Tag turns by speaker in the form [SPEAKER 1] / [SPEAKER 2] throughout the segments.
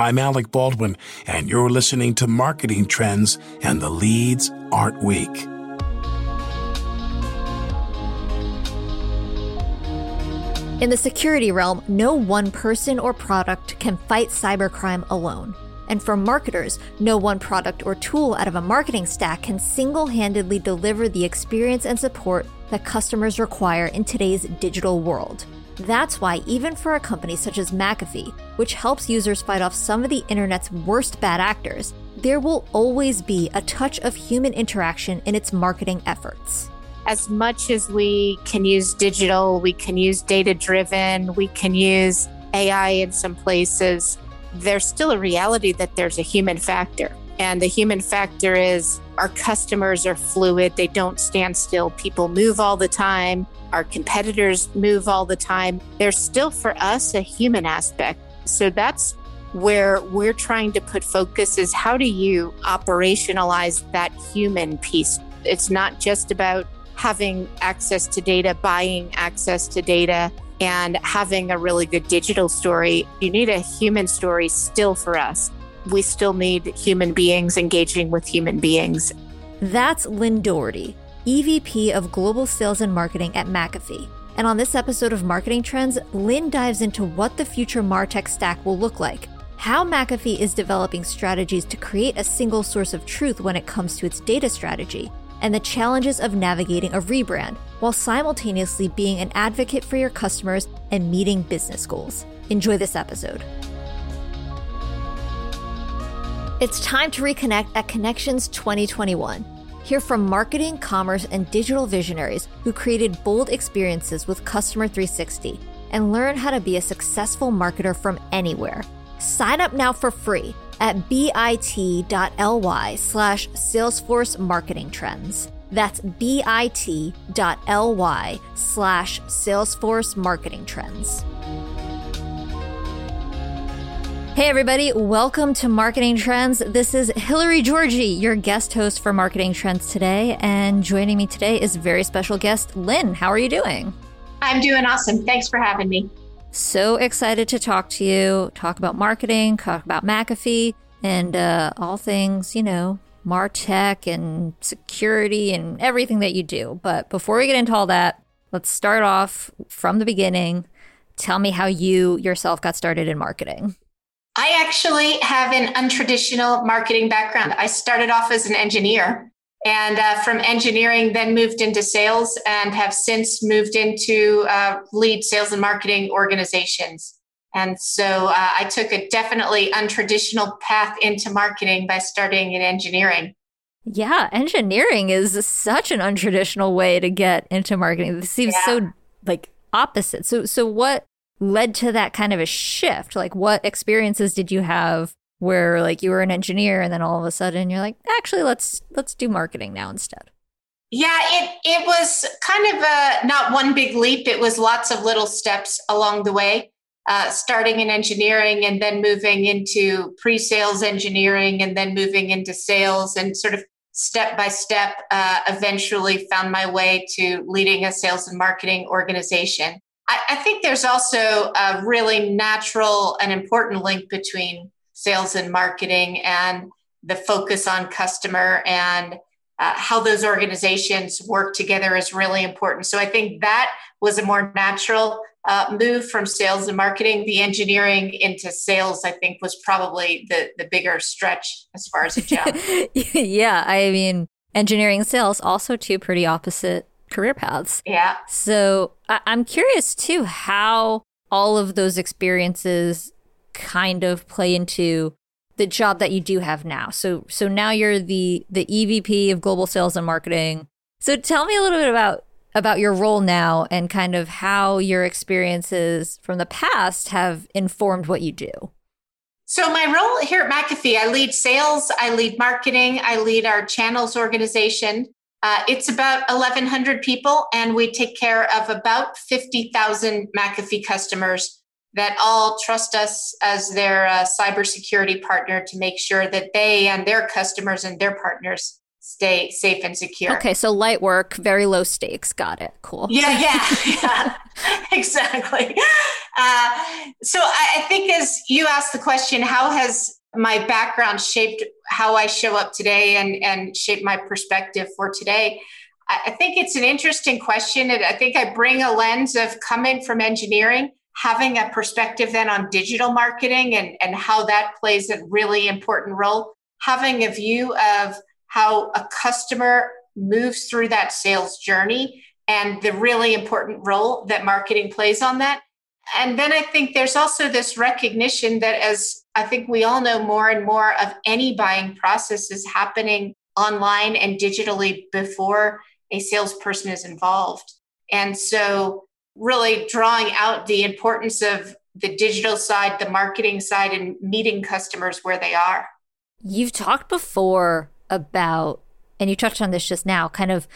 [SPEAKER 1] I'm Alec Baldwin, and you're listening to Marketing Trends and the Leads Aren't Weak.
[SPEAKER 2] In the security realm, no one person or product can fight cybercrime alone. And for marketers, no one product or tool out of a marketing stack can single handedly deliver the experience and support that customers require in today's digital world. That's why, even for a company such as McAfee, which helps users fight off some of the internet's worst bad actors, there will always be a touch of human interaction in its marketing efforts.
[SPEAKER 3] As much as we can use digital, we can use data driven, we can use AI in some places, there's still a reality that there's a human factor. And the human factor is our customers are fluid, they don't stand still, people move all the time, our competitors move all the time. There's still for us a human aspect. So that's where we're trying to put focus is how do you operationalize that human piece? It's not just about having access to data, buying access to data, and having a really good digital story. You need a human story still for us. We still need human beings engaging with human beings.
[SPEAKER 2] That's Lynn Doherty, EVP of Global Sales and Marketing at McAfee. And on this episode of Marketing Trends, Lynn dives into what the future MarTech stack will look like, how McAfee is developing strategies to create a single source of truth when it comes to its data strategy, and the challenges of navigating a rebrand while simultaneously being an advocate for your customers and meeting business goals. Enjoy this episode. It's time to reconnect at Connections 2021. Hear from marketing, commerce, and digital visionaries who created bold experiences with Customer 360 and learn how to be a successful marketer from anywhere. Sign up now for free at bit.ly slash Salesforce Marketing Trends. That's bit.ly slash Salesforce Marketing Trends. Hey, everybody, welcome to Marketing Trends. This is Hillary Georgie, your guest host for Marketing Trends today. And joining me today is very special guest, Lynn. How are you doing?
[SPEAKER 4] I'm doing awesome. Thanks for having me.
[SPEAKER 2] So excited to talk to you, talk about marketing, talk about McAfee, and uh, all things, you know, Martech and security and everything that you do. But before we get into all that, let's start off from the beginning. Tell me how you yourself got started in marketing.
[SPEAKER 4] I actually have an untraditional marketing background. I started off as an engineer and uh, from engineering then moved into sales and have since moved into uh, lead sales and marketing organizations and so uh, i took a definitely untraditional path into marketing by starting in engineering
[SPEAKER 2] yeah engineering is such an untraditional way to get into marketing this seems yeah. so like opposite so so what led to that kind of a shift? Like what experiences did you have where like you were an engineer and then all of a sudden you're like actually let's let's do marketing now instead
[SPEAKER 4] yeah it it was kind of a not one big leap. It was lots of little steps along the way uh, starting in engineering and then moving into pre-sales engineering and then moving into sales and sort of step by step uh, eventually found my way to leading a sales and marketing organization I, I think there's also a really natural and important link between sales and marketing and the focus on customer and uh, how those organizations work together is really important. So I think that was a more natural uh, move from sales and marketing. The engineering into sales, I think, was probably the the bigger stretch as far as a job.
[SPEAKER 2] yeah, I mean, engineering sales also two pretty opposite career paths.
[SPEAKER 4] Yeah.
[SPEAKER 2] So I- I'm curious too how all of those experiences kind of play into the job that you do have now. So so now you're the the EVP of global sales and marketing. So tell me a little bit about about your role now and kind of how your experiences from the past have informed what you do.
[SPEAKER 4] So my role here at McAfee, I lead sales, I lead marketing, I lead our channels organization. Uh, it's about 1,100 people, and we take care of about 50,000 McAfee customers that all trust us as their uh, cybersecurity partner to make sure that they and their customers and their partners stay safe and secure.
[SPEAKER 2] Okay, so light work, very low stakes. Got it. Cool.
[SPEAKER 4] Yeah, yeah, yeah, exactly. Uh, so I, I think as you asked the question, how has my background shaped how I show up today and, and shaped my perspective for today? I think it's an interesting question. And I think I bring a lens of coming from engineering, having a perspective then on digital marketing and, and how that plays a really important role, having a view of how a customer moves through that sales journey and the really important role that marketing plays on that. And then I think there's also this recognition that as I think we all know more and more of any buying process is happening online and digitally before a salesperson is involved. And so, really drawing out the importance of the digital side, the marketing side, and meeting customers where they are.
[SPEAKER 2] You've talked before about, and you touched on this just now, kind of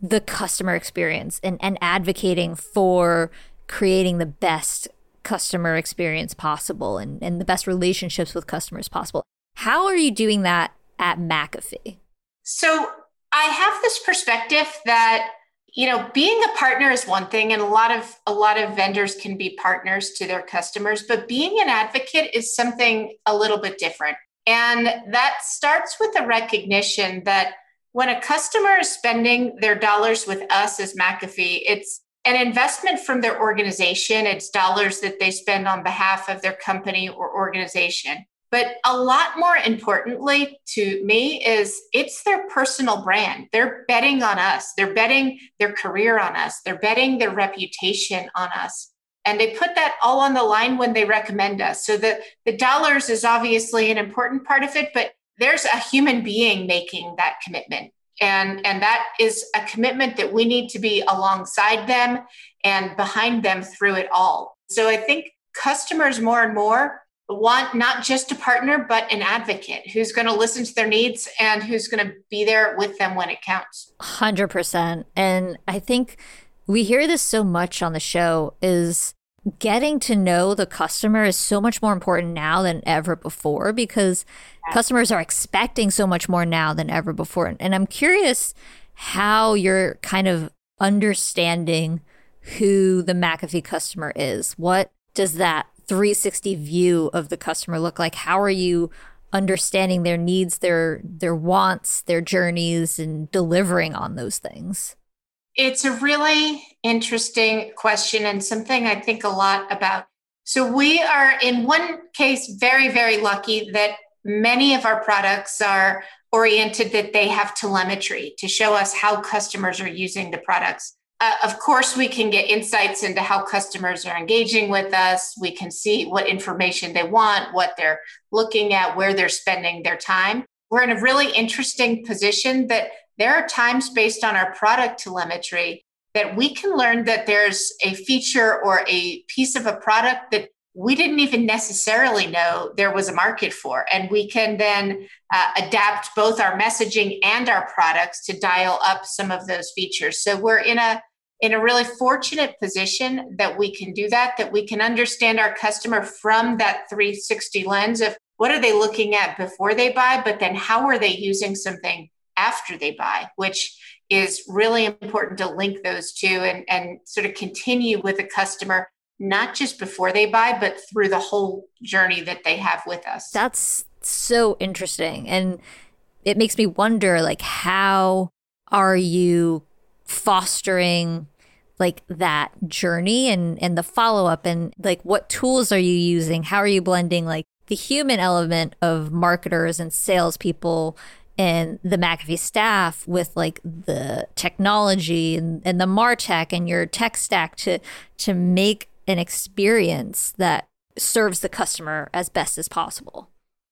[SPEAKER 2] the customer experience and, and advocating for creating the best customer experience possible and, and the best relationships with customers possible. How are you doing that at McAfee?
[SPEAKER 4] So I have this perspective that you know being a partner is one thing and a lot of a lot of vendors can be partners to their customers but being an advocate is something a little bit different and that starts with the recognition that when a customer is spending their dollars with us as McAfee it's an investment from their organization it's dollars that they spend on behalf of their company or organization but a lot more importantly to me is it's their personal brand. They're betting on us. They're betting their career on us. They're betting their reputation on us. And they put that all on the line when they recommend us. So the, the dollars is obviously an important part of it, but there's a human being making that commitment. And, and that is a commitment that we need to be alongside them and behind them through it all. So I think customers more and more want not just a partner, but an advocate who's going to listen to their needs and who's going to be there with them when it counts.
[SPEAKER 2] 100%. And I think we hear this so much on the show is getting to know the customer is so much more important now than ever before because customers are expecting so much more now than ever before. And I'm curious how you're kind of understanding who the McAfee customer is. What does that 360 view of the customer look like? How are you understanding their needs, their their wants, their journeys and delivering on those things?
[SPEAKER 4] It's a really interesting question and something I think a lot about. So we are in one case very very lucky that many of our products are oriented that they have telemetry to show us how customers are using the products. Uh, of course, we can get insights into how customers are engaging with us. We can see what information they want, what they're looking at, where they're spending their time. We're in a really interesting position that there are times based on our product telemetry that we can learn that there's a feature or a piece of a product that we didn't even necessarily know there was a market for. And we can then uh, adapt both our messaging and our products to dial up some of those features. So we're in a in a really fortunate position that we can do that, that we can understand our customer from that 360 lens of what are they looking at before they buy, but then how are they using something after they buy, which is really important to link those two and, and sort of continue with a customer, not just before they buy, but through the whole journey that they have with us.
[SPEAKER 2] That's so interesting. And it makes me wonder like how are you fostering like that journey and and the follow up and like what tools are you using? How are you blending like the human element of marketers and salespeople and the McAfee staff with like the technology and, and the Martech and your tech stack to to make an experience that serves the customer as best as possible?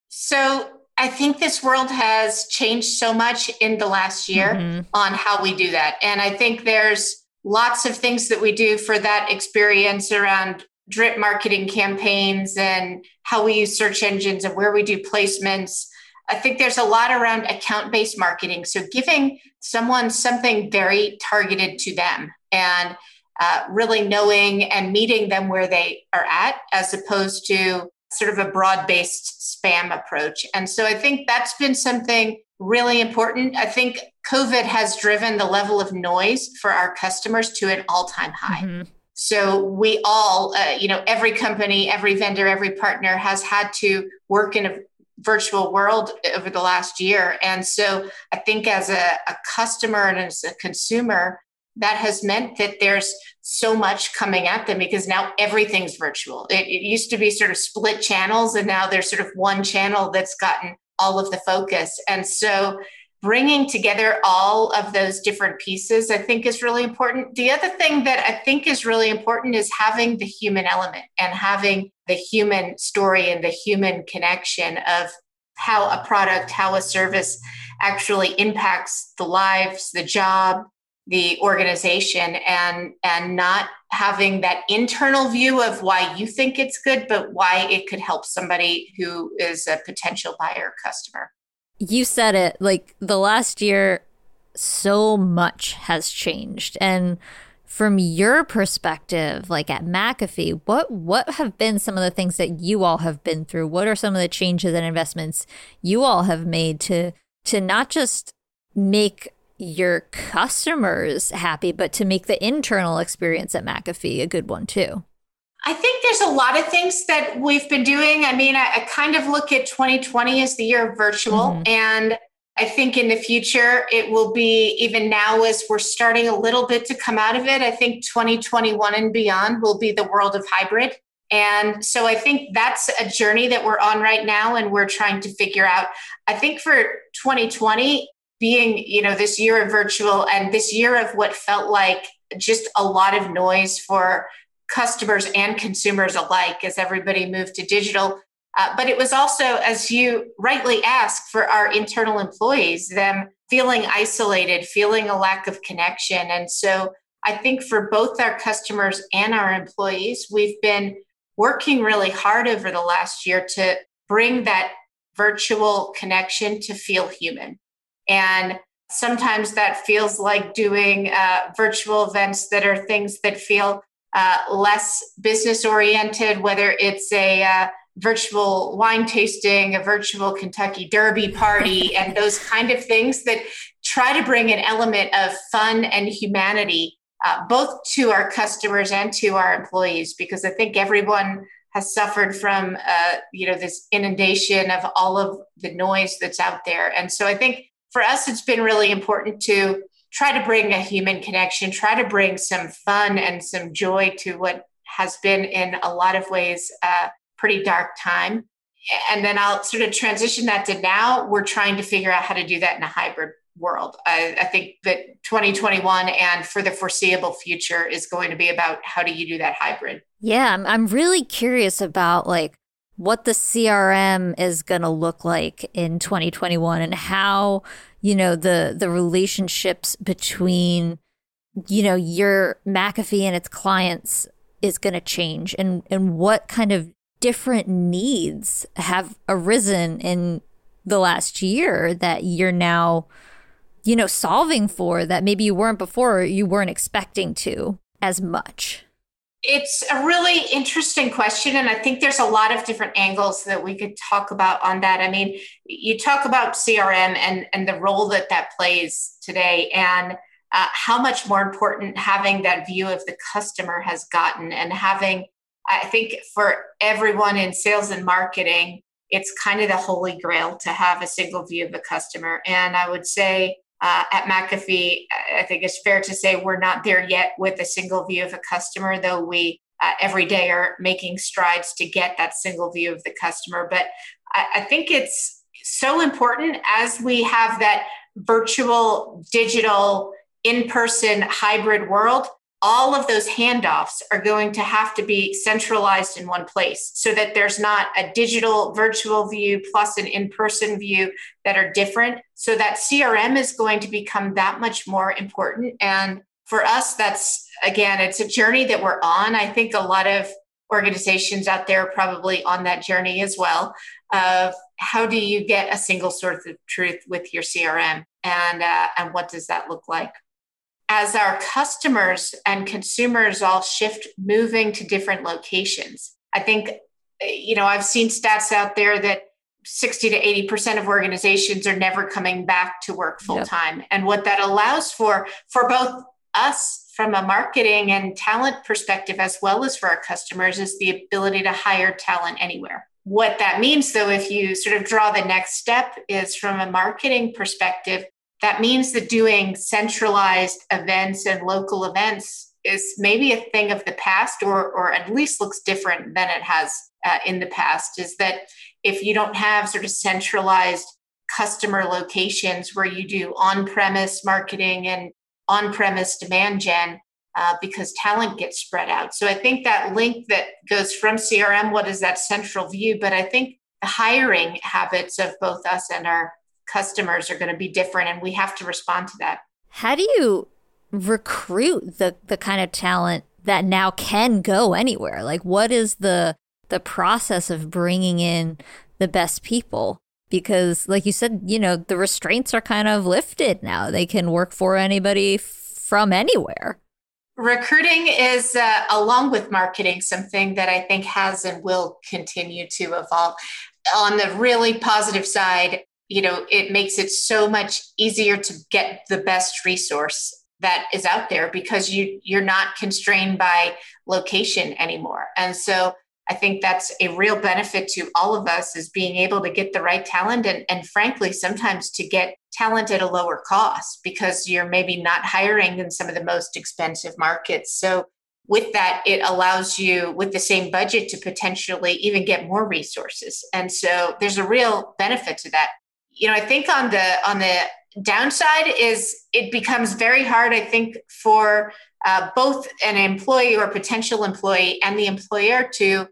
[SPEAKER 4] So I think this world has changed so much in the last year mm-hmm. on how we do that. And I think there's lots of things that we do for that experience around drip marketing campaigns and how we use search engines and where we do placements. I think there's a lot around account based marketing. So giving someone something very targeted to them and uh, really knowing and meeting them where they are at, as opposed to sort of a broad based spam approach. And so I think that's been something really important. I think COVID has driven the level of noise for our customers to an all time high. Mm-hmm. So we all, uh, you know, every company, every vendor, every partner has had to work in a virtual world over the last year. And so I think as a, a customer and as a consumer, that has meant that there's so much coming at them because now everything's virtual. It, it, used to be sort of split channels, and now there's sort of one channel that's gotten all of the focus. And so bringing together all of those different pieces, I think, is really important. The other thing that I think is really important is having the human element and having the human story and the human connection of how a product, how a service actually impacts the lives, the job, the organization and and not having that internal view of why you think it's good but why it could help somebody who is a potential buyer customer.
[SPEAKER 2] You said it like the last year so much has changed. And from your perspective like at mcafee what what have been some of the things that you all have been through? What are some of the changes and investments you all have made to to not just make your customers happy, but to make the internal experience at McAfee a good one too.
[SPEAKER 4] I think there's a lot of things that we've been doing. I mean, I, I kind of look at 2020 as the year of virtual. Mm-hmm. And I think in the future, it will be even now as we're starting a little bit to come out of it. I think 2021 and beyond will be the world of hybrid. And so I think that's a journey that we're on right now and we're trying to figure out. I think for 2020, being you know this year of virtual and this year of what felt like just a lot of noise for customers and consumers alike as everybody moved to digital. Uh, but it was also as you rightly asked for our internal employees them feeling isolated feeling a lack of connection. And so i think for both our customers and our employees we've been working really hard over the last year to bring that virtual connection to feel human and sometimes that feels like doing uh, virtual events that are things that feel uh, less business oriented, whether it's a uh, virtual wine tasting, a virtual Kentucky Derby party, and those kind of things that try to bring an element of fun and humanity uh, both to our customers and to our employees, because I think everyone has suffered from uh, you know this inundation of all of the noise that's out there, and so I think for us, it's been really important to try to bring a human connection, try to bring some fun and some joy to what has been, in a lot of ways, a pretty dark time. And then I'll sort of transition that to now we're trying to figure out how to do that in a hybrid world. I, I, think that 2021 and for the foreseeable future is going to be about how do you do that hybrid.
[SPEAKER 2] Yeah, I'm, I'm really curious about like what the CRM is going to look like in 2021 and how, you know, the the relationships between you know, your McAfee and its clients is going to change and and what kind of different needs have arisen in the last year that you're now you know solving for that maybe you weren't before you weren't expecting to as much
[SPEAKER 4] it's a really interesting question. And I think there's a lot of different angles that we could talk about on that. I mean, you talk about CRM and, and the role that that plays today, and uh, how much more important having that view of the customer has gotten, and having, I think, for everyone in sales and marketing, it's kind of the holy grail to have a single view of the customer. And I would say, uh, at McAfee, I think it's fair to say we're not there yet with a single view of a customer, though we uh, every day are making strides to get that single view of the customer. But I, I think it's so important as we have that virtual, digital, in person hybrid world all of those handoffs are going to have to be centralized in one place so that there's not a digital virtual view plus an in-person view that are different. So that crm is going to become that much more important. And for us that's again it's a journey that we're on. I think a lot of organizations out there probably on that journey as well of how do you get a single source of truth with your crm and uh, and what does that look like as our customers and consumers all shift moving to different locations. I think, you know, I've seen stats out there that 60 to 80% of organizations are never coming back to work full time. Yep. And what that allows for, for both us from a marketing and talent perspective, as well as for our customers, is the ability to hire talent anywhere. What that means, though, if you sort of draw the next step, is from a marketing perspective, that means that doing centralized events and local events is maybe a thing of the past or, or at least looks different than it has uh, in the past. Is that if you don't have sort of centralized customer locations where you do on premise marketing and on premise demand gen, uh, because talent gets spread out. So I think that link that goes from CRM, what is that central view? But I think the hiring habits of both us and our customers are going to be different, and we have to respond to that.
[SPEAKER 2] How do you recruit the the kind of talent that now can go anywhere? Like, what is the the process of bringing in the best people? Because, like you said, you know, the restraints are kind of lifted now. They can work for anybody from anywhere.
[SPEAKER 4] Recruiting is, uh, along with marketing, something that I think has and will continue to evolve. On the really positive side, you know, it makes it so much easier to get the best resource that is out there because you you're not constrained by location anymore. And so I think that's a real benefit to all of us is being able to get the right talent and, and frankly, sometimes to get talent at a lower cost because you're maybe not hiring in some of the most expensive markets. So with that, it allows you with the same budget to potentially even get more resources. And so there's a real benefit to that. You know, I think on the on the downside is it becomes very hard, I think, for uh, both an employee or potential employee and the employer to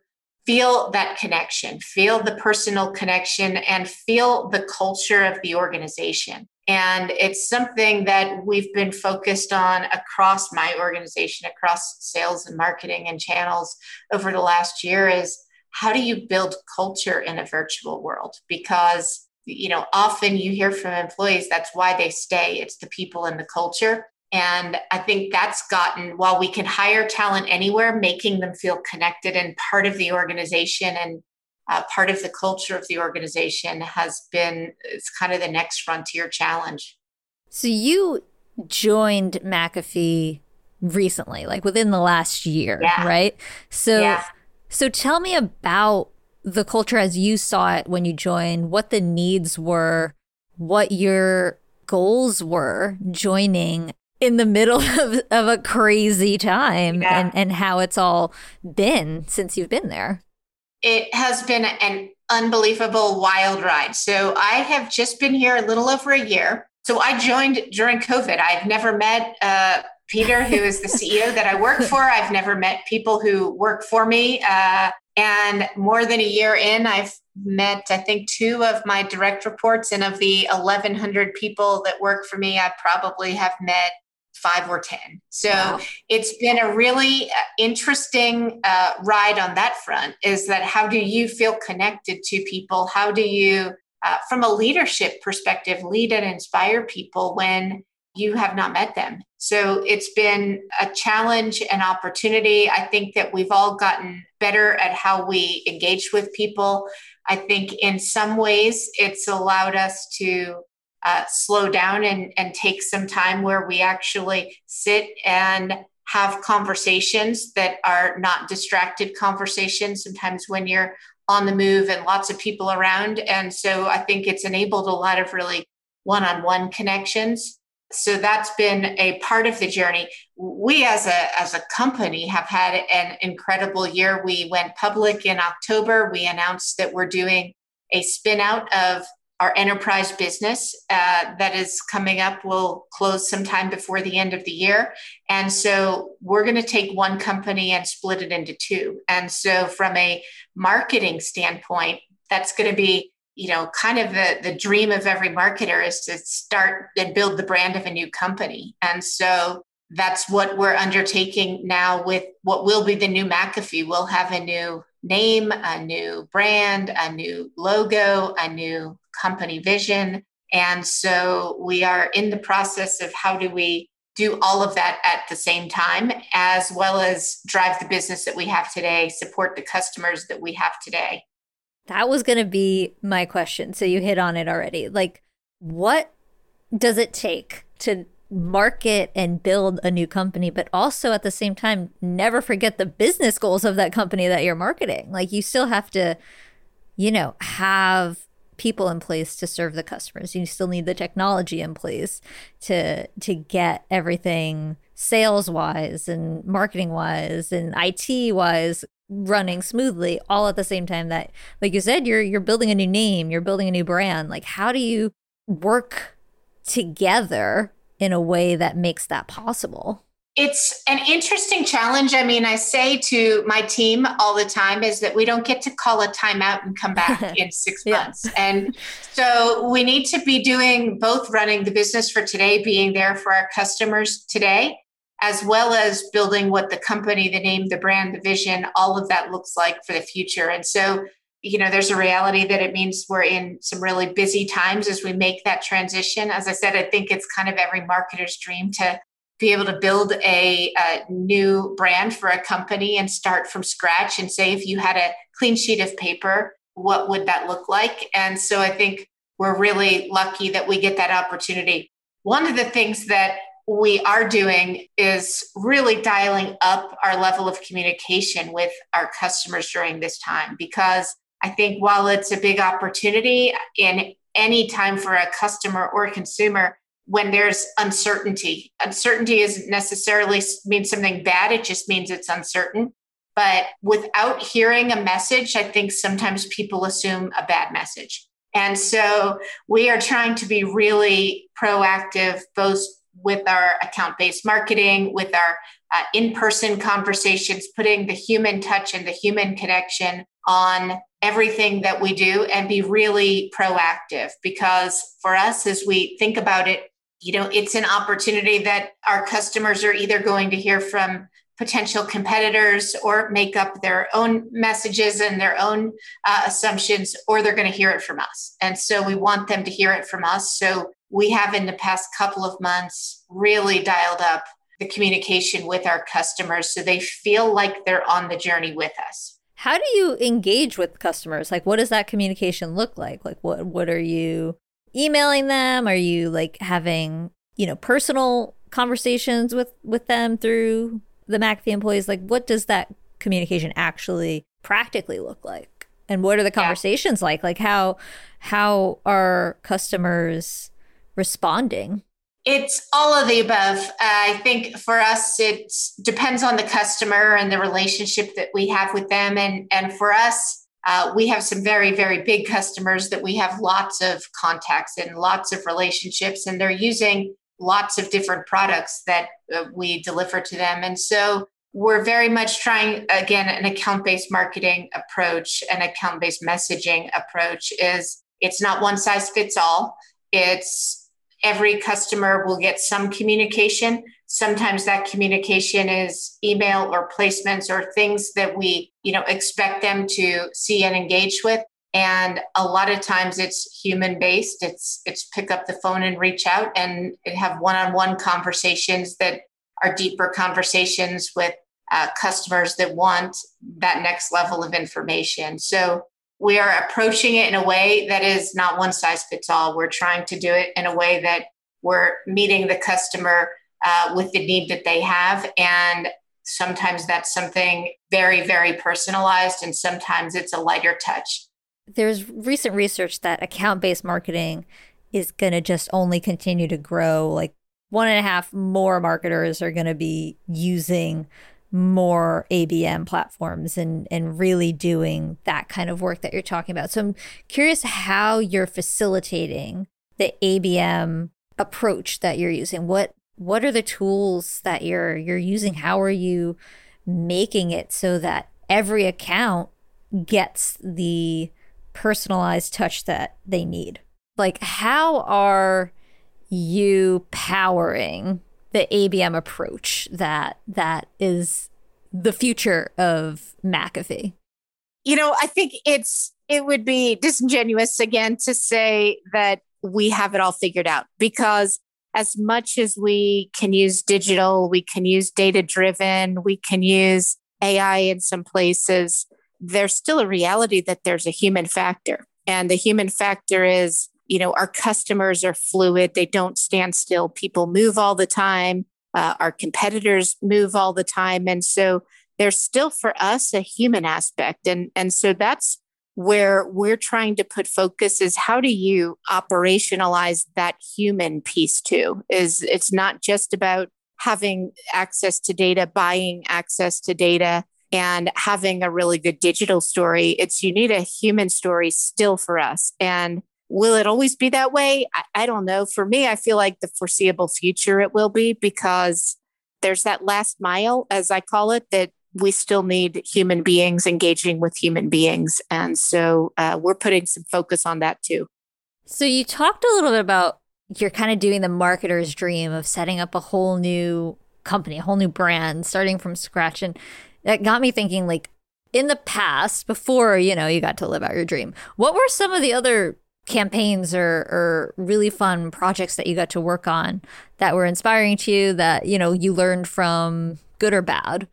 [SPEAKER 4] feel that connection, feel the personal connection, and feel the culture of the organization. And it's something that we've been focused on across my organization, across sales and marketing and channels over the last year is how do you build culture in a virtual world? Because, you know, often you hear from employees that's why they stay. It's the people and the culture. And I think that's gotten, while we can hire talent anywhere, making them feel connected and part of the organization and uh, part of the culture of the organization has been, it's kind of the next frontier challenge.
[SPEAKER 2] So you joined McAfee recently, like within the last year, yeah. right? So, yeah. so tell me about the culture as you saw it when you joined, what the needs were, what your goals were joining in the middle of, of a crazy time yeah. and, and how it's all been since you've been there.
[SPEAKER 4] It has been an unbelievable wild ride. So I have just been here a little over a year. So I joined during COVID. I've never met uh, Peter, who is the CEO that I work for. I've never met people who work for me. Uh, and more than a year in, I've met, I think, two of my direct reports. And of the 1,100 people that work for me, I probably have met five or 10. So wow. it's been a really uh, interesting uh, ride on that front is that how do you feel connected to people? How do you, uh, from a leadership perspective, lead and inspire people when you have not met them? So it's been a challenge and opportunity. I think that we've all gotten better at how we engage with people. I think in some ways it's allowed us to uh, slow down and, and take some time where we actually sit and have conversations that are not distracted conversations. Sometimes when you're on the move and lots of people around. And so I think it's enabled a lot of really one on one connections. So that's been a part of the journey. We as a as a company have had an incredible year. We went public in October. We announced that we're doing a spin out of our enterprise business uh, that is coming up will close sometime before the end of the year. And so we're going to take one company and split it into two. And so, from a marketing standpoint, that's going to be you know kind of the, the dream of every marketer is to start and build the brand of a new company and so that's what we're undertaking now with what will be the new mcafee we'll have a new name a new brand a new logo a new company vision. And so we are in the process of how do we do all of that at the same time, as well as drive the business that we have today, support the customers that we have today.
[SPEAKER 2] That was going to be my question. So you hit on it already. Like, what does it take to market and build a new company, but also at the same time, never forget the business goals of that company that you're marketing? Like, you still have to, you know, have people in place to serve the customers. You still need the technology in place to to get everything sales wise and marketing wise and IT wise running smoothly all at the same time that like you said you're you're building a new name, you're building a new brand. Like how do you work together in a way that makes that possible?
[SPEAKER 4] It's an interesting challenge. I mean, I say to my team all the time is that we don't get to call a timeout and come back in six yeah. months. And so we need to be doing both running the business for today, being there for our customers today, as well as building what the company, the name, the brand, the vision, all of that looks like for the future. And so, you know, there's a reality that it means we're in some really busy times as we make that transition. As I said, I think it's kind of every marketer's dream to be able to build a, a, new brand for a company and start from scratch and say if you had a clean sheet of paper what would that look like and so i think we're really lucky that we get that opportunity one of the things that we are doing is really dialing up our level of communication with our customers during this time because i think while it's a big opportunity in any time for a customer or consumer when there's uncertainty. Uncertainty isn't necessarily mean something bad, it just means it's uncertain. But without hearing a message, I think sometimes people assume a bad message. And so we are trying to be really proactive, both with our account based marketing, with our uh, in person conversations, putting the human touch and the human connection on everything that we do and be really proactive. Because for us, as we think about it, you know it's an opportunity that our customers are either going to hear from potential competitors or make up their own messages and their own uh, assumptions or they're going to hear it from us. And so we want them to hear it from us. So we have in the past couple of months really dialed up the communication with our customers so they feel like they're on the journey with us
[SPEAKER 2] how do you engage with customers like what does that communication look like like what what are you emailing them? Are you like having, you know, personal conversations with with them through the McAfee employees? Like what does that communication actually practically look like? And what are the conversations yeah. like? Like how how are customers responding?
[SPEAKER 4] It's all of the above. I think for us, it depends on the customer and the relationship that we have with them. And, and for us, uh, we have some very, very big customers that we have lots of contacts and lots of relationships, and they're using lots of different products that uh, we deliver to them. And so we're very much trying, again, an account based marketing approach, an account based messaging approach is it's not one size fits all. It's every customer will get some communication. Sometimes that communication is email or placements or things that we you know expect them to see and engage with. And a lot of times it's human based it's it's pick up the phone and reach out and have one-on-one conversations that are deeper conversations with uh, customers that want that next level of information. So we are approaching it in a way that is not one size fits all we're trying to do it in a way that we're meeting the customer uh, with the need that they have. And sometimes that's something very, very personalized, and sometimes it's a lighter touch.
[SPEAKER 2] There's recent research that account based marketing is going to just only continue to grow. Like one and a half more marketers are going to be using more ABM platforms and and really doing that kind of work that you're talking about. So I'm curious how you're facilitating the ABM approach that you're using. What what are the tools that you're you're using how are you making it so that every account gets the personalized touch that they need like how are you powering the abm approach that that is the future of mcafee
[SPEAKER 3] you know i think it's it would be disingenuous again to say that we have it all figured out because as much as we can use digital, we can use data driven, we can use AI in some places.
[SPEAKER 4] there's still a reality that there's a human factor. And the human factor is, you know, our customers are fluid, they don't stand still. People move all the time, uh, our competitors move all the time. And so there's still for us a human aspect. And, and so that's where we're trying to put focus is how do you operationalize that human piece too is it's not just about having access to data buying access to data and having a really good digital story it's you need a human story still for us and will it always be that way I, I don't know for me i feel like the foreseeable future it will be because there's that last mile as i call it that we still need human beings engaging with human beings. And so uh, we're putting some focus on that too.
[SPEAKER 2] So you talked a little bit about you're kind of doing the marketer's dream of setting up a whole new company, a whole new brand, starting from scratch. And that got me thinking like in the past, before, you know, you got to live out your dream, what were some of the other campaigns or, or really fun projects that you got to work on that were inspiring to you that, you know, you learned from good or bad?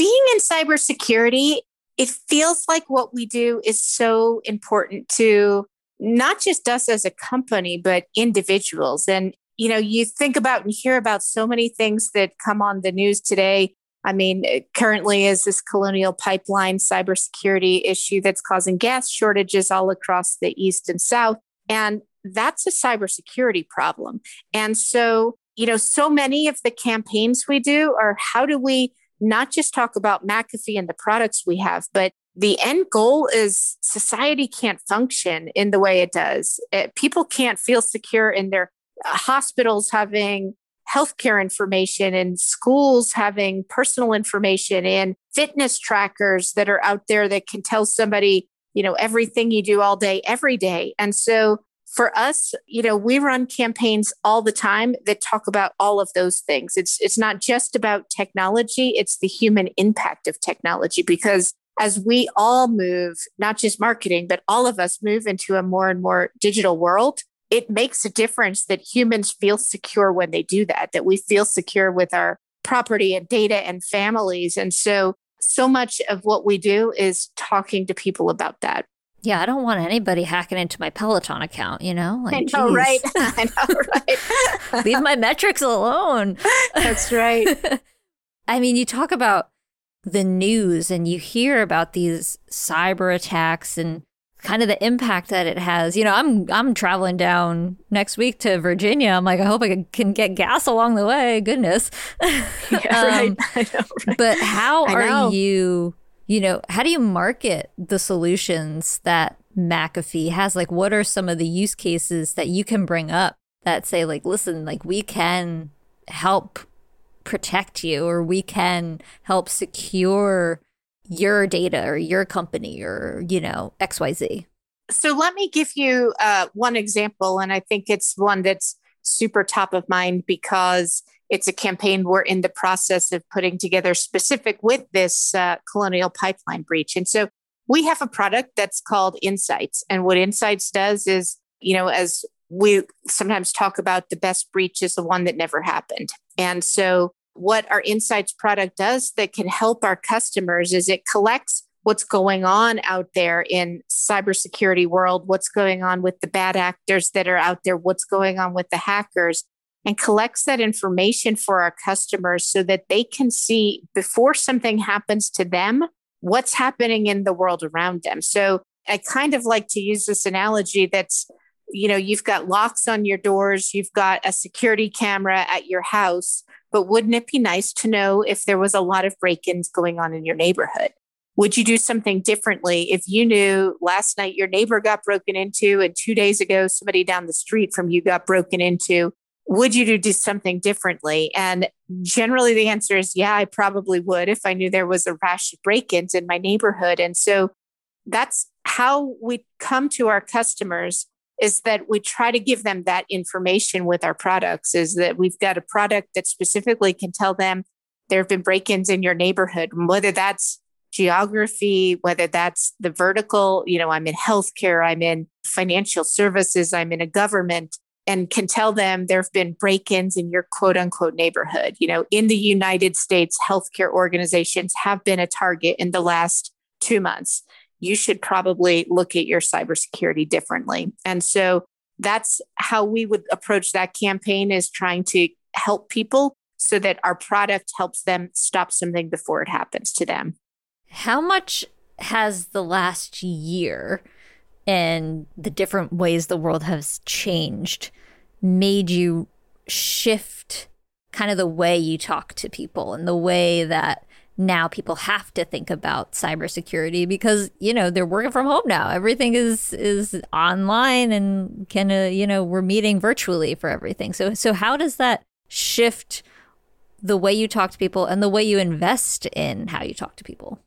[SPEAKER 4] being in cybersecurity, it feels like what we do is so important to not just us as a company, but individuals. And, you know, you think about and hear about so many things that come on the news today. I mean, currently is this colonial pipeline cybersecurity issue that's causing gas shortages all across the East and South. And that's a cybersecurity problem. And so, you know, so many of the campaigns we do are how do we not just talk about McAfee and the products we have, but the end goal is society can't function in the way it does. It, people can't feel secure in their uh, hospitals having healthcare information and schools having personal information and fitness trackers that are out there that can tell somebody, you know, everything you do all day, every day. And so for us, you know, we run campaigns all the time that talk about all of those things. It's it's not just about technology, it's the human impact of technology because as we all move, not just marketing, but all of us move into a more and more digital world, it makes a difference that humans feel secure when they do that, that we feel secure with our property and data and families. And so so much of what we do is talking to people about that.
[SPEAKER 2] Yeah, I don't want anybody hacking into my Peloton account, you know?
[SPEAKER 4] Like, I know, geez. right? I know,
[SPEAKER 2] right? Leave my metrics alone.
[SPEAKER 4] That's right.
[SPEAKER 2] I mean, you talk about the news and you hear about these cyber attacks and kind of the impact that it has. You know, I'm I'm traveling down next week to Virginia. I'm like, I hope I can get gas along the way. Goodness.
[SPEAKER 4] Yeah, um, right. Know,
[SPEAKER 2] right. But how are you you know, how do you market the solutions that McAfee has? Like, what are some of the use cases that you can bring up that say, like, listen, like, we can help protect you or we can help secure your data or your company or, you know, XYZ?
[SPEAKER 4] So let me give you uh, one example. And I think it's one that's super top of mind because it's a campaign we're in the process of putting together specific with this uh, colonial pipeline breach. And so we have a product that's called Insights. And what Insights does is, you know, as we sometimes talk about the best breach is the one that never happened. And so what our Insights product does that can help our customers is it collects what's going on out there in cybersecurity world, what's going on with the bad actors that are out there, what's going on with the hackers, and collects that information for our customers so that they can see before something happens to them what's happening in the world around them. So I kind of like to use this analogy that's you know you've got locks on your doors, you've got a security camera at your house, but wouldn't it be nice to know if there was a lot of break-ins going on in your neighborhood? Would you do something differently if you knew last night your neighbor got broken into and 2 days ago somebody down the street from you got broken into would you do something differently? And generally the answer is yeah, I probably would if I knew there was a rash of break ins in my neighborhood. And so that's how we come to our customers is that we try to give them that information with our products is that we've got a product that specifically can tell them there have been break-ins in your neighborhood whether that's geography whether that's the vertical you know i'm in healthcare i'm in financial services i'm in a government and can tell them there have been break ins in your quote unquote neighborhood. You know, in the United States, healthcare organizations have been a target in the last two months, you should probably look at your cybersecurity differently. And so that's how we would approach that campaign is trying to help people so that our product helps them stop something before it happens to them.
[SPEAKER 2] How much has the last year and the different ways the world has changed made you shift kind of the way you talk to people and the way that now people have to think about cybersecurity because you know they're working from home now. Everything is is online and kind of uh, you know we're meeting virtually for everything. So so how does that shift the way you talk to people and the way you invest in how you talk to people?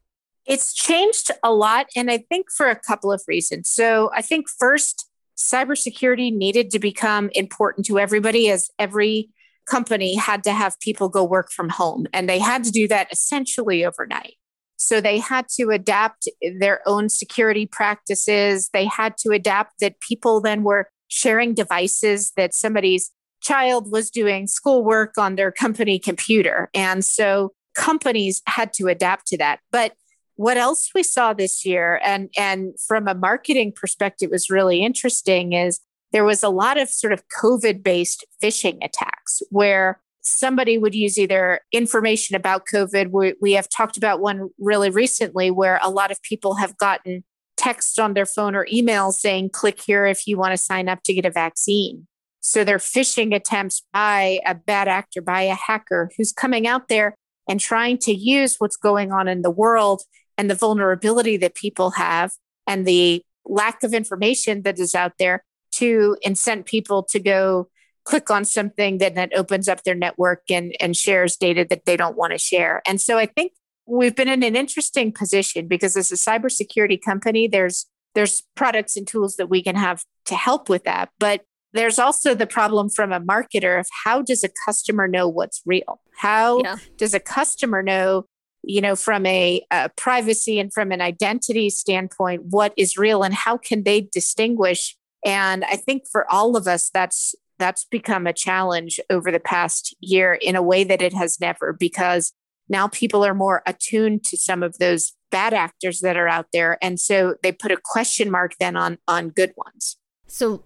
[SPEAKER 4] It's changed a lot and i think for a couple of reasons. So i think first cybersecurity needed to become important to everybody as every company had to have people go work from home, and they had to do that essentially overnight. So they had to adapt their own security practices. They had to adapt that people then were sharing devices that somebody's child was doing schoolwork on their company computer. And so companies had to adapt to that. But what else we saw this year and and from a marketing perspective was really interesting is there was a lot of sort of COVID based phishing attacks where somebody would use either information about COVID. We, we have talked about one really recently where a lot of people have gotten text on their phone or email saying, click here if you want to sign up to get a vaccine. So they're phishing attempts by a bad actor, by a hacker who's coming out there and trying to use what's going on in the world and the vulnerability that people have and the lack of information that is out there to incent people to go click on something that then opens up their network and, and shares data that they don't want to share. And so I think we've been in an interesting position because as a cybersecurity company, there's there's products and tools that we can have to help with that. But there's also the problem from a marketer of how does a customer know what's real? How yeah. does a customer know, you know, from a, a privacy and from an identity standpoint, what is real and how can they distinguish and I think for all of us, that's that's become a challenge over the past year in a way that it has never because now people are more attuned to some of those bad actors that are out there. And so they put a question mark then on on good ones.
[SPEAKER 2] So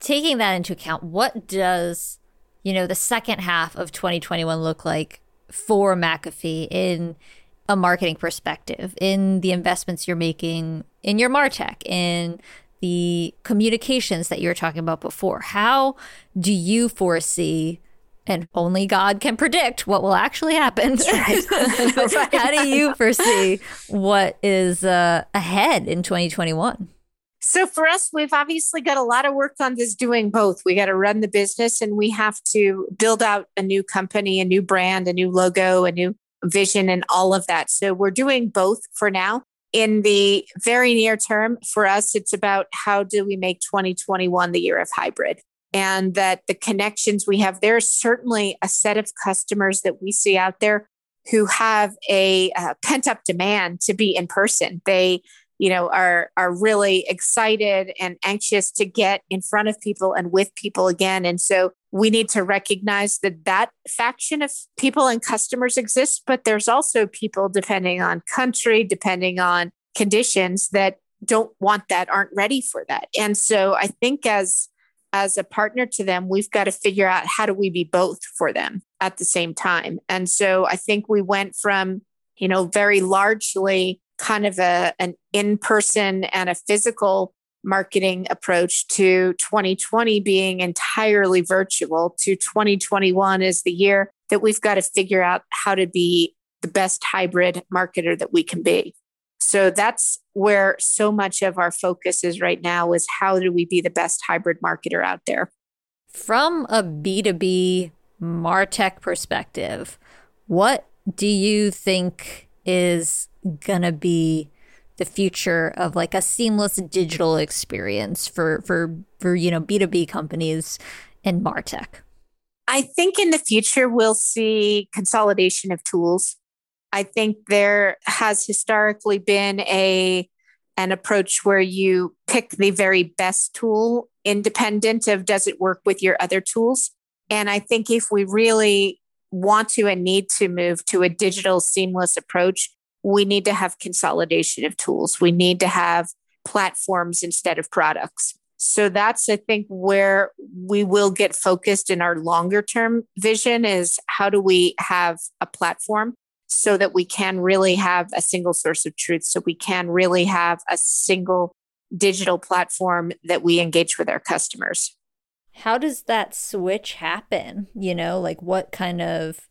[SPEAKER 2] taking that into account what does you know the second half of 2021 look like for mcafee in a marketing perspective in the investments you're making in your martech in the communications that you were talking about before. How do you foresee and only God can predict what will actually happen. Right. How do you foresee what is uh, ahead in 2021?
[SPEAKER 4] So, for us, we've obviously got a lot of work on this doing both. We got to run the business and we have to build out a new company, a new brand, a new logo, a new vision, and all of that. So, we're doing both for now in the very near term, for us, it's about how do we make 2021 the year of hybrid? And that the connections we have, there's certainly a set of customers that we see out there who have a uh, pent up demand to be in person. They you know are are really excited and anxious to get in front of people and with people again. And so we need to recognize that that faction of people and customers exists but there's also people depending on country depending on conditions that don't want that aren't ready for that. And so i think as as a partner to them we've got to figure out how do we be both for them at the same time. And so i think we went from you know very largely kind of a, an in person and a physical marketing approach to 2020 being entirely virtual to 2021 is the year that we've got to figure out how to be the best hybrid marketer that we can be. So that's where so much of our focus is right now is how do we be the best hybrid marketer out there?
[SPEAKER 2] From a B2B Martech perspective, what do you think is gonna be the future of like a seamless digital experience for for for you know b2b companies in martech.
[SPEAKER 4] I think in the future we'll see consolidation of tools. I think there has historically been a an approach where you pick the very best tool independent of does it work with your other tools. And i think if we really want to and need to move to a digital seamless approach we need to have consolidation of tools. We need to have platforms instead of products. So that's, I think, where we will get focused in our longer term vision is how do we have a platform so that we can really have a single source of truth, so we can really have a single digital platform that we engage with our customers.
[SPEAKER 2] How does that switch happen? You know, like what kind of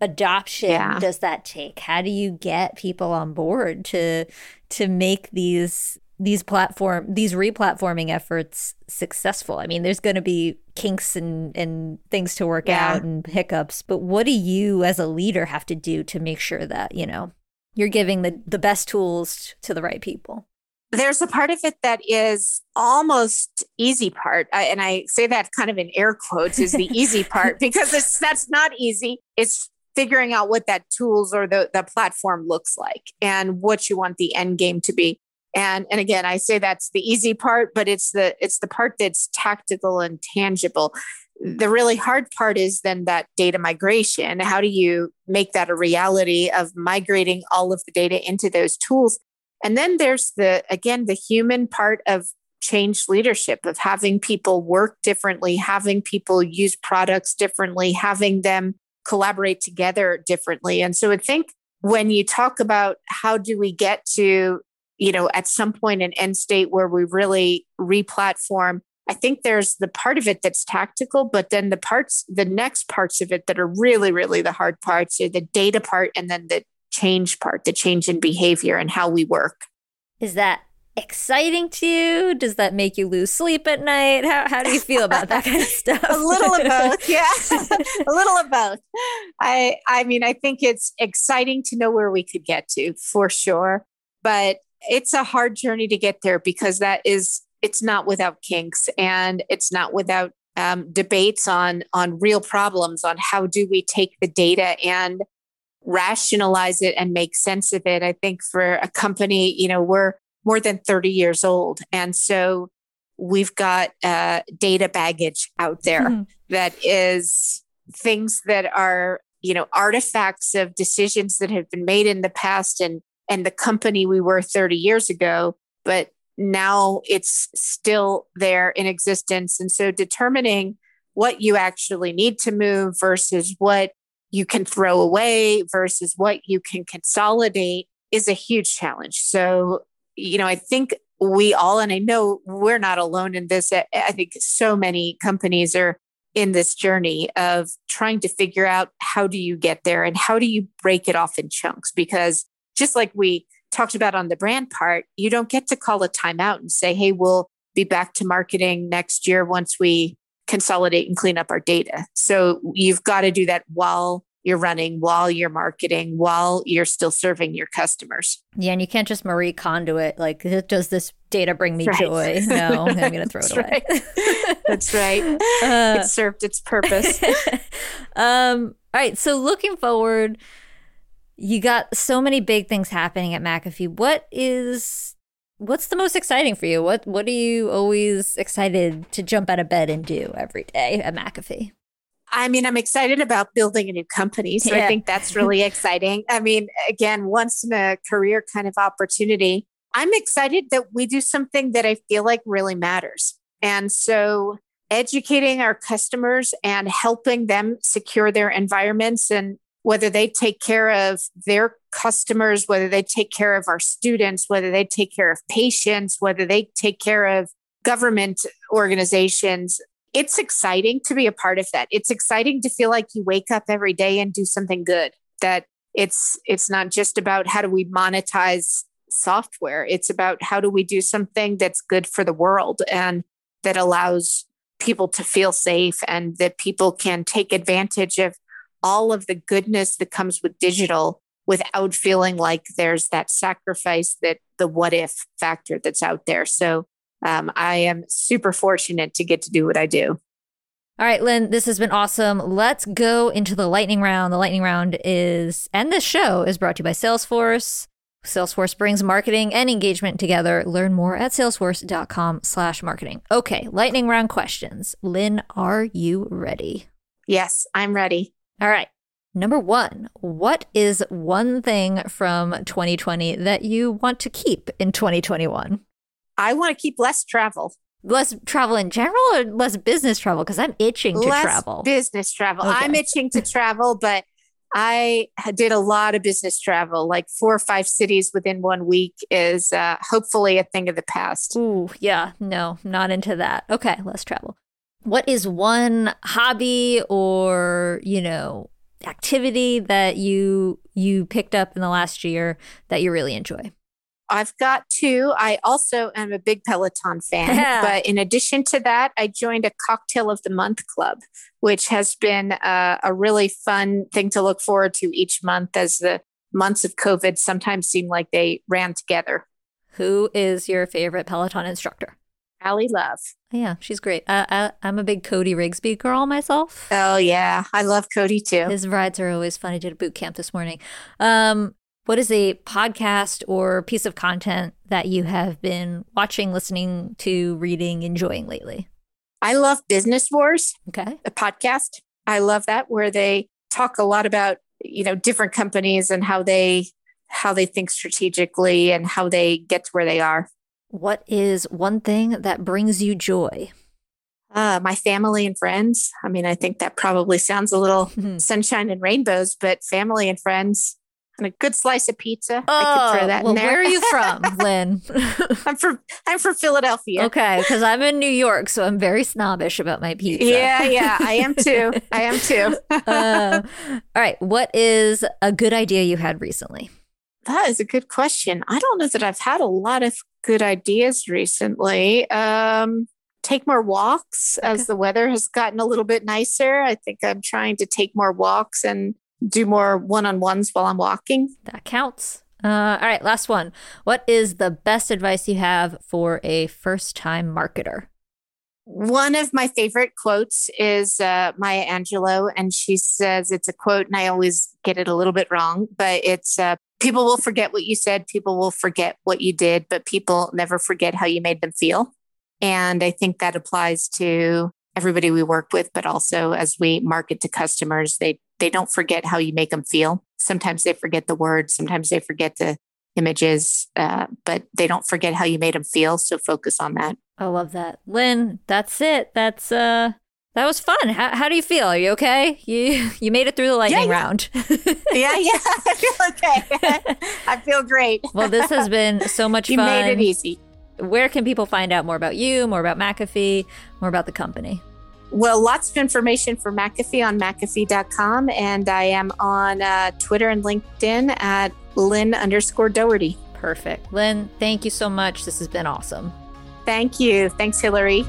[SPEAKER 2] adoption yeah. does that take? How do you get people on board to to make these these platform these replatforming efforts successful? I mean, there's going to be kinks and and things to work yeah. out and hiccups, but what do you as a leader have to do to make sure that, you know, you're giving the the best tools to the right people?
[SPEAKER 4] There's a part of it that is almost easy part. And i say that kind of in air quotes is the easy part because it's that's not easy. It's figuring out what that tools or the, the platform looks like and what you want the end game to be. And and again i say that's the easy part but it's the it's the part that's tactical and tangible. The really hard part is then that data migration. How do you make that a reality of migrating all of the data into those tools and then there's the, again, the human part of change leadership, of having people work differently, having people use products differently, having them collaborate together differently. And so I think when you talk about how do we get to, you know, at some point an end state where we really replatform, I think there's the part of it that's tactical, but then the parts, the next parts of it that are really, really the hard parts are the data part and then the change part, the change in behavior and how we work.
[SPEAKER 2] Is that exciting to you? Does that make you lose sleep at night? How, how do you feel about that kind of stuff?
[SPEAKER 4] a little of both. Yeah. a little of both. I I mean, I think it's exciting to know where we could get to for sure. But it's a hard journey to get there because that is it's not without kinks and it's not without um, debates on on real problems on how do we take the data and rationalize it and make sense of it. I think for a company, you know, we're more than 30 years old. And so we've got uh, data baggage out there mm-hmm. that is things that are, you know, artifacts of decisions that have been made in the past and and the company we were 30 years ago, but now it's still there in existence. And so determining what you actually need to move versus what you can throw away versus what you can consolidate is a huge challenge. So, you know, I think we all, and I know we're not alone in this. I think so many companies are in this journey of trying to figure out how do you get there and how do you break it off in chunks? Because just like we talked about on the brand part, you don't get to call a timeout and say, hey, we'll be back to marketing next year once we consolidate and clean up our data. So you've got to do that while you're running, while you're marketing, while you're still serving your customers.
[SPEAKER 2] Yeah, and you can't just Marie Kondo it like, does this data bring me right. joy? No, I'm going to throw it away.
[SPEAKER 4] Right. That's right. Uh, it served its purpose.
[SPEAKER 2] um, all right. So looking forward, you got so many big things happening at McAfee. What is what's the most exciting for you? What what are you always excited to jump out of bed and do every day at McAfee?
[SPEAKER 4] I mean, I'm excited about building a new company. So yeah. I think that's really exciting. I mean, again, once in a career kind of opportunity. I'm excited that we do something that I feel like really matters. And so educating our customers and helping them secure their environments and whether they take care of their customers, whether they take care of our students, whether they take care of patients, whether they take care of government organizations. It's exciting to be a part of that. It's exciting to feel like you wake up every day and do something good. That it's it's not just about how do we monetize software. It's about how do we do something that's good for the world and that allows people to feel safe and that people can take advantage of all of the goodness that comes with digital without feeling like there's that sacrifice that the what if factor that's out there. So um, I am super fortunate to get to do what I do.
[SPEAKER 2] All right, Lynn, this has been awesome. Let's go into the lightning round. The lightning round is, and this show is brought to you by Salesforce. Salesforce brings marketing and engagement together. Learn more at salesforce.com slash marketing. Okay, lightning round questions. Lynn, are you ready?
[SPEAKER 4] Yes, I'm ready.
[SPEAKER 2] All right. Number one, what is one thing from 2020 that you want to keep in 2021?
[SPEAKER 4] I want to keep less travel.
[SPEAKER 2] Less travel in general or less business travel? Because I'm itching to
[SPEAKER 4] less
[SPEAKER 2] travel.
[SPEAKER 4] Business travel.
[SPEAKER 2] Okay.
[SPEAKER 4] I'm itching to travel, but I did a lot of business travel, like four or five cities within one week is uh, hopefully a thing of the past.
[SPEAKER 2] Ooh, yeah, no, not into that. Okay, less travel. What is one hobby or, you know, activity that you you picked up in the last year that you really enjoy?
[SPEAKER 4] I've got two. I also am a big Peloton fan. but in addition to that, I joined a Cocktail of the Month club, which has been uh, a really fun thing to look forward to each month as the months of COVID sometimes seem like they ran together.
[SPEAKER 2] Who is your favorite Peloton instructor?
[SPEAKER 4] Ally Love.
[SPEAKER 2] Yeah, she's great. Uh, I, I'm a big Cody Rigsby girl myself.
[SPEAKER 4] Oh, yeah. I love Cody too.
[SPEAKER 2] His rides are always fun. I did a boot camp this morning. Um, what is a podcast or piece of content that you have been watching, listening to, reading, enjoying lately?
[SPEAKER 4] I love Business Wars,
[SPEAKER 2] Okay.
[SPEAKER 4] a podcast. I love that where they talk a lot about, you know, different companies and how they how they think strategically and how they get to where they are.
[SPEAKER 2] What is one thing that brings you joy?
[SPEAKER 4] Uh, my family and friends. I mean, I think that probably sounds a little sunshine and rainbows, but family and friends and a good slice of pizza. I could throw that
[SPEAKER 2] Oh, well,
[SPEAKER 4] in there.
[SPEAKER 2] where are you from, Lynn?
[SPEAKER 4] I'm from I'm from Philadelphia.
[SPEAKER 2] okay, because I'm in New York, so I'm very snobbish about my pizza.
[SPEAKER 4] Yeah, yeah, I am too. I am too.
[SPEAKER 2] uh, all right. What is a good idea you had recently?
[SPEAKER 4] That is a good question. I don't know that I've had a lot of good ideas recently. Um, take more walks
[SPEAKER 2] Okay.
[SPEAKER 4] as the weather has gotten a little bit nicer. I think I'm trying to take more walks and do more one on ones while I'm walking.
[SPEAKER 2] That counts. Uh, all right. Last one. What is the best advice you have for a first time marketer?
[SPEAKER 4] One of my favorite quotes is uh, Maya Angelou, and she says it's a quote, and I always get it a little bit wrong, but it's uh, people will forget what you said, people will forget what you did, but people never forget how you made them feel. And I think that applies to everybody we work with, but also as we market to customers, they they don't forget how you make them feel. Sometimes they forget the words, sometimes they forget the images, uh, but they don't forget how you made them feel. So focus on that.
[SPEAKER 2] I love that. Lynn, that's it. That's uh that was fun. How, how do you feel? Are you okay? You you made it through the lightning
[SPEAKER 4] yeah.
[SPEAKER 2] round.
[SPEAKER 4] yeah, yeah, I feel okay. I feel great.
[SPEAKER 2] well, this has been so much
[SPEAKER 4] You
[SPEAKER 2] fun.
[SPEAKER 4] made it easy.
[SPEAKER 2] Where can people find out more about you, more about McAfee, more about the company?
[SPEAKER 4] Well, lots of information for McAfee on McAfee.com. And I am on uh, Twitter and LinkedIn at Lynn underscore Doherty.
[SPEAKER 2] Perfect. Lynn, thank you so much. This has been awesome.
[SPEAKER 4] Thank you. Thanks, Hillary.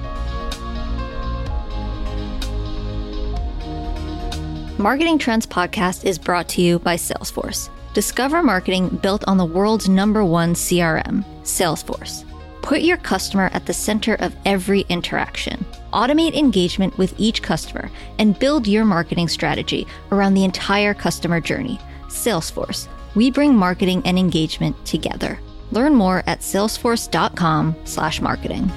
[SPEAKER 2] Marketing Trends Podcast is brought to you by Salesforce. Discover marketing built on the world's number one CRM, Salesforce. Put your customer at the center of every interaction. Automate engagement with each customer and build your marketing strategy around the entire customer journey. Salesforce. We bring marketing and engagement together. Learn more at salesforce.com/marketing.